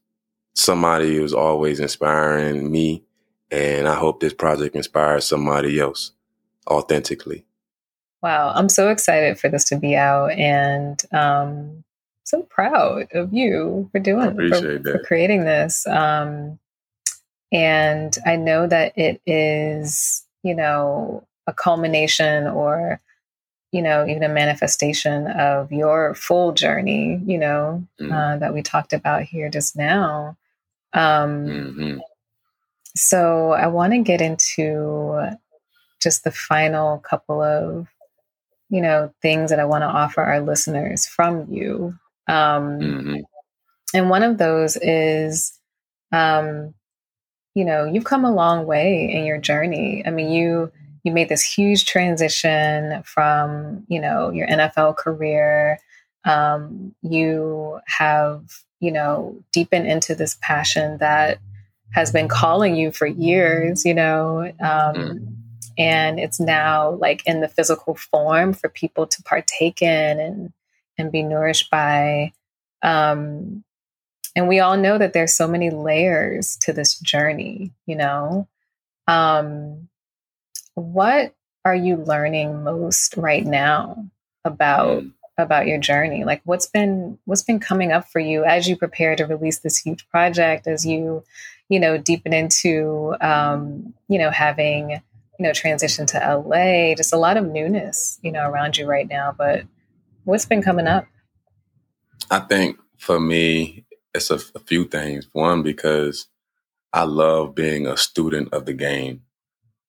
Speaker 1: somebody was always inspiring me and I hope this project inspires somebody else authentically.
Speaker 2: Wow, I'm so excited for this to be out and um, so proud of you for doing for, for, creating this. Um, and I know that it is, you know, a culmination or you know, even a manifestation of your full journey, you know, mm-hmm. uh, that we talked about here just now. Um, mm-hmm. So I want to get into just the final couple of, you know, things that I want to offer our listeners from you. Um, mm-hmm. And one of those is, um, you know, you've come a long way in your journey. I mean, you you made this huge transition from, you know, your NFL career. Um, you have, you know, deepened into this passion that has been calling you for years, you know, um, mm. and it's now like in the physical form for people to partake in and and be nourished by. Um, and we all know that there's so many layers to this journey, you know. Um, what are you learning most right now about mm. About your journey? Like what's been what's been coming up for you as you prepare to release this huge project, as you, you know, deepen into um, you know, having, you know, transition to LA, just a lot of newness, you know, around you right now. But what's been coming up?
Speaker 1: I think for me, it's a, a few things. One, because I love being a student of the game.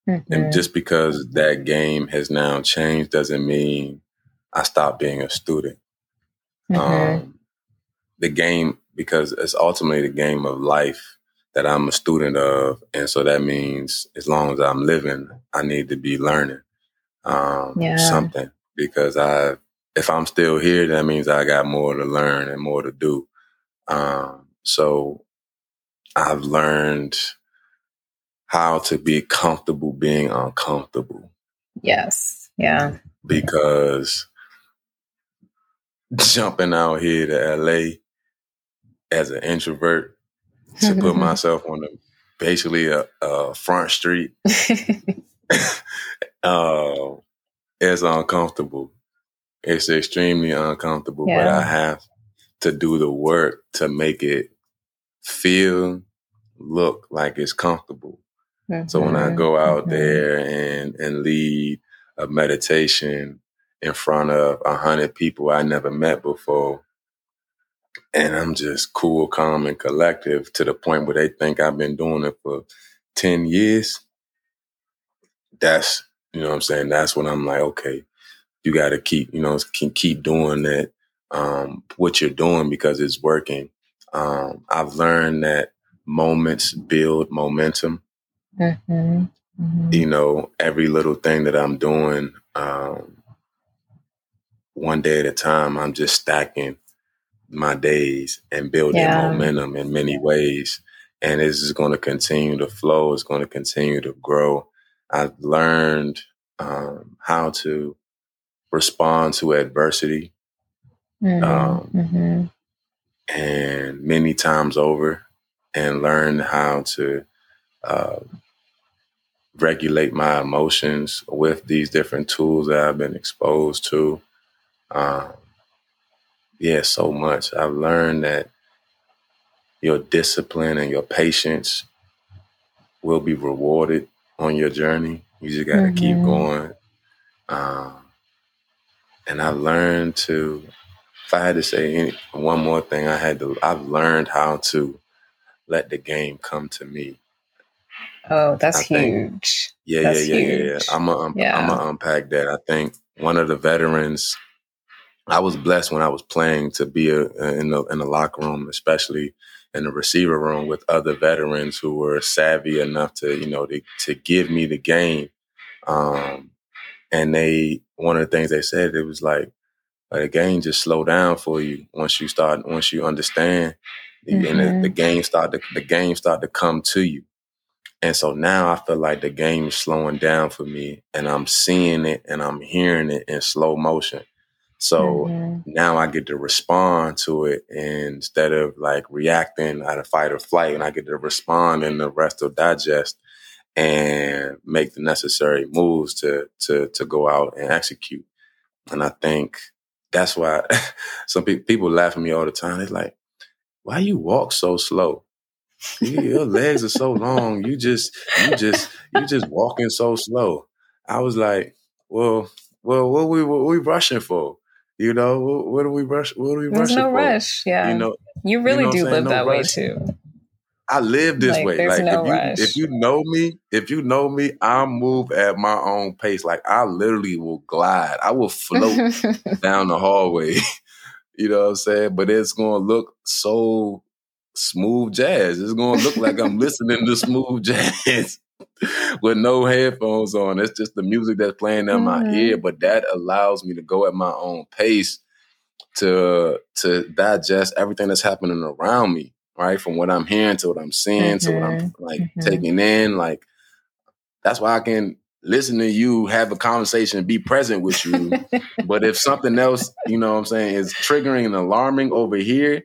Speaker 1: Mm-hmm. And just because that game has now changed doesn't mean I stopped being a student. Mm-hmm. Um, the game, because it's ultimately the game of life that I'm a student of. And so that means as long as I'm living, I need to be learning um, yeah. something because I, if I'm still here, that means I got more to learn and more to do. Um, so I've learned how to be comfortable being uncomfortable.
Speaker 2: Yes. Yeah.
Speaker 1: Because jumping out here to LA as an introvert to put *laughs* myself on the basically a, a front street *laughs* uh, is uncomfortable. It's extremely uncomfortable, yeah. but I have to do the work to make it feel, look like it's comfortable. Mm-hmm. So when I go out mm-hmm. there and and lead a meditation in front of a hundred people I never met before, and I'm just cool, calm, and collective to the point where they think I've been doing it for ten years. That's you know what I'm saying. That's when I'm like, okay, you got to keep you know can keep doing that um, what you're doing because it's working. Um, I've learned that moments build momentum. Mm-hmm. Mm-hmm. You know, every little thing that I'm doing, um, one day at a time, I'm just stacking my days and building yeah. momentum in many ways. And it's just going to continue to flow. It's going to continue to grow. I've learned um, how to respond to adversity. Mm-hmm. Um, mm-hmm. And many times over, and learn how to uh, regulate my emotions with these different tools that I've been exposed to. Um, yeah, so much. I've learned that your discipline and your patience will be rewarded on your journey. You just got to mm-hmm. keep going. Um, and I've learned to, if I had to say any, one more thing, I had to, I've learned how to let the game come to me.
Speaker 2: Oh, that's huge.
Speaker 1: yeah,
Speaker 2: that's
Speaker 1: yeah, yeah, huge. yeah, I'm gonna um, yeah. I'm gonna unpack that. I think one of the veterans. I was blessed when I was playing to be a, in the in the locker room, especially in the receiver room with other veterans who were savvy enough to you know to, to give me the game. Um, and they one of the things they said it was like the game just slow down for you once you start once you understand mm-hmm. and the, the, mm-hmm. game start to the game start to come to you and so now I feel like the game is slowing down for me and I'm seeing it and I'm hearing it in slow motion. So mm-hmm. now I get to respond to it instead of like reacting out of fight or flight and I get to respond and the rest will digest and make the necessary moves to to to go out and execute. And I think that's why *laughs* some pe- people laugh at me all the time. They're like, "Why you walk so slow?" your legs are so long. You just, you just, you just walking so slow. I was like, well, well, what we, what we rushing for? You know, what, do we rush? What do we rush?
Speaker 2: There's
Speaker 1: rushing
Speaker 2: no
Speaker 1: for?
Speaker 2: rush. Yeah. You know, you really you know do live no that rush. way too.
Speaker 1: I live this like, way. Like no if you if you know me, if you know me, I move at my own pace. Like I literally will glide. I will float *laughs* down the hallway. *laughs* you know what I'm saying? But it's gonna look so smooth jazz. It's gonna look like I'm listening to smooth *laughs* jazz *laughs* with no headphones on. It's just the music that's playing in mm-hmm. my ear, but that allows me to go at my own pace to to digest everything that's happening around me. right? From what I'm hearing to what I'm seeing to what I'm
Speaker 2: Mm-hmm.
Speaker 1: like
Speaker 2: Mhm.
Speaker 1: taking in. Like that's why I can listen to you, have a conversation, be present with you. *laughs* but if something else, you know what I'm saying, is triggering and alarming over here,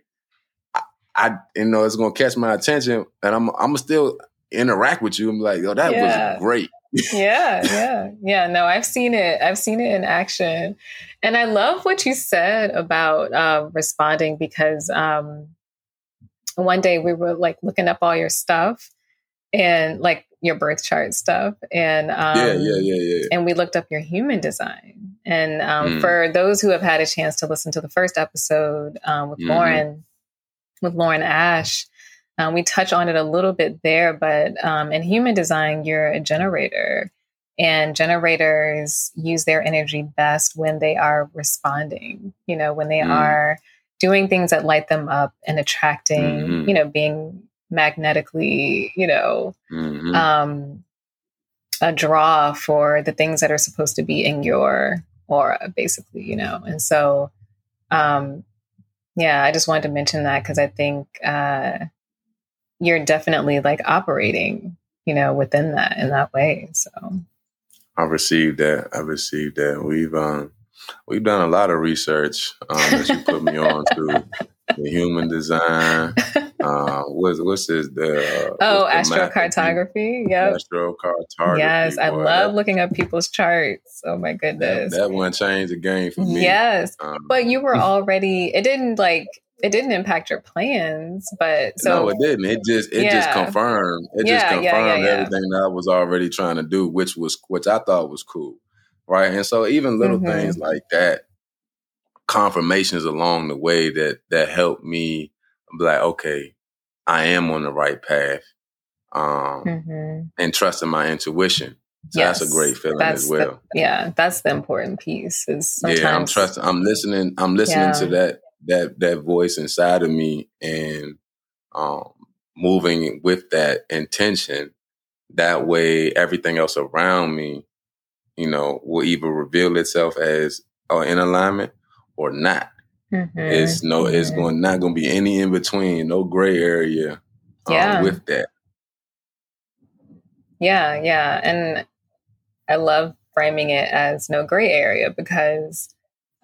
Speaker 1: I, I you know it's gonna catch my attention and I'm I'm still interact with you. I'm like, yo, that
Speaker 2: Yeah.
Speaker 1: was great.
Speaker 2: yeah, *laughs* yeah, yeah. No, I've seen it. I've seen it in action, and I love what you said about uh, responding because um, one day we were like looking up all your stuff and like your birth chart stuff, and um,
Speaker 1: yeah, yeah, yeah, yeah.
Speaker 2: and we looked up your human design. And um,
Speaker 1: Mm.
Speaker 2: for those who have had a chance to listen to the first episode um, with
Speaker 1: Mhm.
Speaker 2: Lauren, with Lauren Ash, um, we touch on it a little bit there. But um, in human design, you're a generator, and generators use their energy best when they are responding. You know, when they
Speaker 1: Mm.
Speaker 2: are doing things that light them up and attracting.
Speaker 1: Mhm.
Speaker 2: You know, being magnetically, you know,
Speaker 1: Mhm.
Speaker 2: um, a draw for the things that are supposed to be in your aura, basically, you know. And so, um, yeah, I just wanted to mention that because I think uh, you're definitely like operating, you know, within that in that way. So,
Speaker 1: I received that. I received that. We've um we've done a lot of research um, that you put me on to *laughs* the human design. Uh, what's what's this? The
Speaker 2: oh,
Speaker 1: what's the map that you-
Speaker 2: astrocartography. Yep.
Speaker 1: Astrocartography.
Speaker 2: Yes, I
Speaker 1: boy.
Speaker 2: love
Speaker 1: That-
Speaker 2: looking up people's charts. Oh my
Speaker 1: that,
Speaker 2: goodness.
Speaker 1: that one changed the game for me.
Speaker 2: Yes.
Speaker 1: Um,
Speaker 2: But you were *laughs* already, it didn't like, it didn't impact your plans, but so
Speaker 1: no, it didn't. It just it just confirmed. It
Speaker 2: Yeah,
Speaker 1: just
Speaker 2: yeah, yeah,
Speaker 1: confirmed
Speaker 2: yeah.
Speaker 1: everything that I was already trying to do, which was which I thought was cool, right? And so even little
Speaker 2: Mhm.
Speaker 1: things like that, confirmations along the way that that helped me be like, okay, I am on the right path, um,
Speaker 2: Mhm.
Speaker 1: and trusting my intuition. So that's a great feeling as
Speaker 2: the-
Speaker 1: well.
Speaker 2: yeah, that's the important piece. Is sometimes
Speaker 1: yeah, I'm trusting. I'm listening. I'm listening to that that that voice inside of me and um, moving with that intention. That way, everything else around me, you know, will either reveal itself as uh, in alignment or not.
Speaker 2: Mhm,
Speaker 1: It's no. It's
Speaker 2: mhm.
Speaker 1: going not going to be any in between. No gray area. um,
Speaker 2: Yeah.
Speaker 1: with that.
Speaker 2: Yeah, yeah. And I love framing it as no gray area because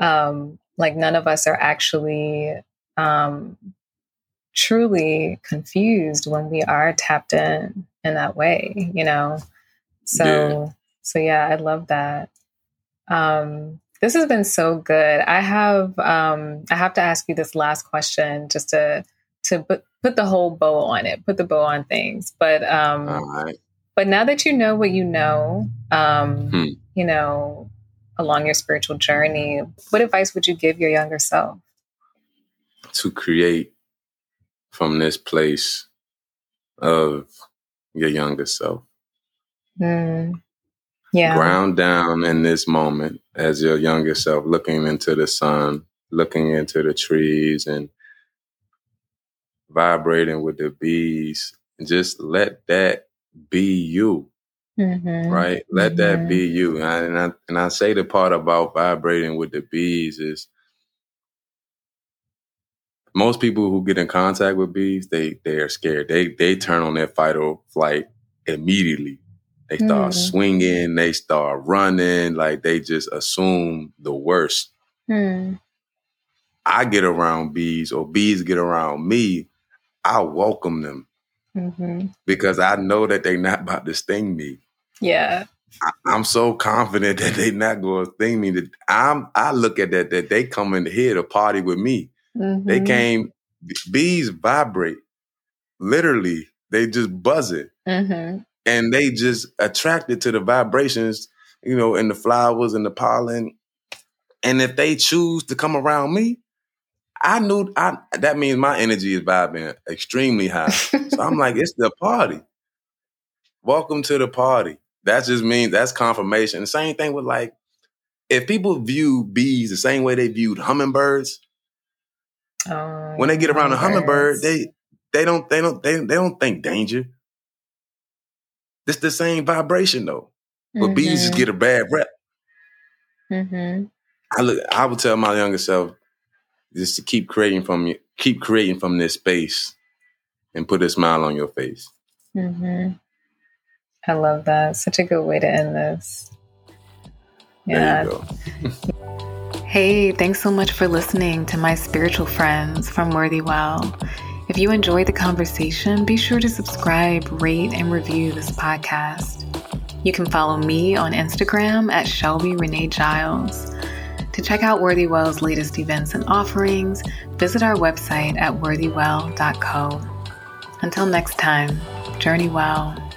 Speaker 2: um like none of us are actually um truly confused when we are tapped in in that way, you know. So
Speaker 1: Yeah.
Speaker 2: so yeah, I love that. Um this has been so good. I have um I have to ask you this last question just to to put put the whole bow on it, put the bow on things. But um
Speaker 1: right.
Speaker 2: but now that you know what you know, um,
Speaker 1: Hmm.
Speaker 2: you know, along your spiritual journey, what advice would you give your younger self?
Speaker 1: To create from this place of your younger self.
Speaker 2: Mm, yeah.
Speaker 1: ground down in this moment as your younger self, looking into the sun, looking into the trees, and vibrating with the bees. Just let that be you,
Speaker 2: Mhm.
Speaker 1: right? Let that
Speaker 2: Mhm.
Speaker 1: be you. And I, and I and I say the part about vibrating with the bees is most people who get in contact with bees, they they are scared. They they turn on their fight or flight immediately. They start
Speaker 2: Mm.
Speaker 1: swinging, they start running, like they just assume the worst.
Speaker 2: Mm,
Speaker 1: I get around bees or bees get around me, I welcome them
Speaker 2: mhm.
Speaker 1: because I know that they're not about to sting me.
Speaker 2: Yeah.
Speaker 1: I, I'm so confident that they're not going to think me. That I'm. I look at that that they come in here to party with me. They
Speaker 2: Mhm.
Speaker 1: came. Bees vibrate, literally. They just buzz it.
Speaker 2: Mhm.
Speaker 1: and they just attracted to the vibrations, you know, and the flowers and the pollen. And if they choose to come around me, I knew I that means my energy is vibing extremely high. So I'm like, it's the party. Welcome to the party. That just means that's confirmation. The same thing with like, if people view bees the same way they viewed hummingbirds,
Speaker 2: Oh,
Speaker 1: when they get around a hummingbird, they they don't they don't they, they don't think danger. It's the same vibration though. But bees just
Speaker 2: Mhm.
Speaker 1: get a bad rep.
Speaker 2: Mhm.
Speaker 1: I look. I would tell my younger self just to keep creating from you, keep creating from this space and put a smile on your face.
Speaker 2: Mm-hmm. I love that. Such a good way to end this.
Speaker 1: Yeah. *laughs*
Speaker 2: hey, thanks so much for listening to my spiritual friends from Worthy Well. If you enjoyed the conversation, be sure to subscribe, rate, and review this podcast. You can follow me on Instagram at Shelby Renee Giles. To check out Worthy Well's latest events and offerings, visit our website at worthywell.co. Until next time, journey well.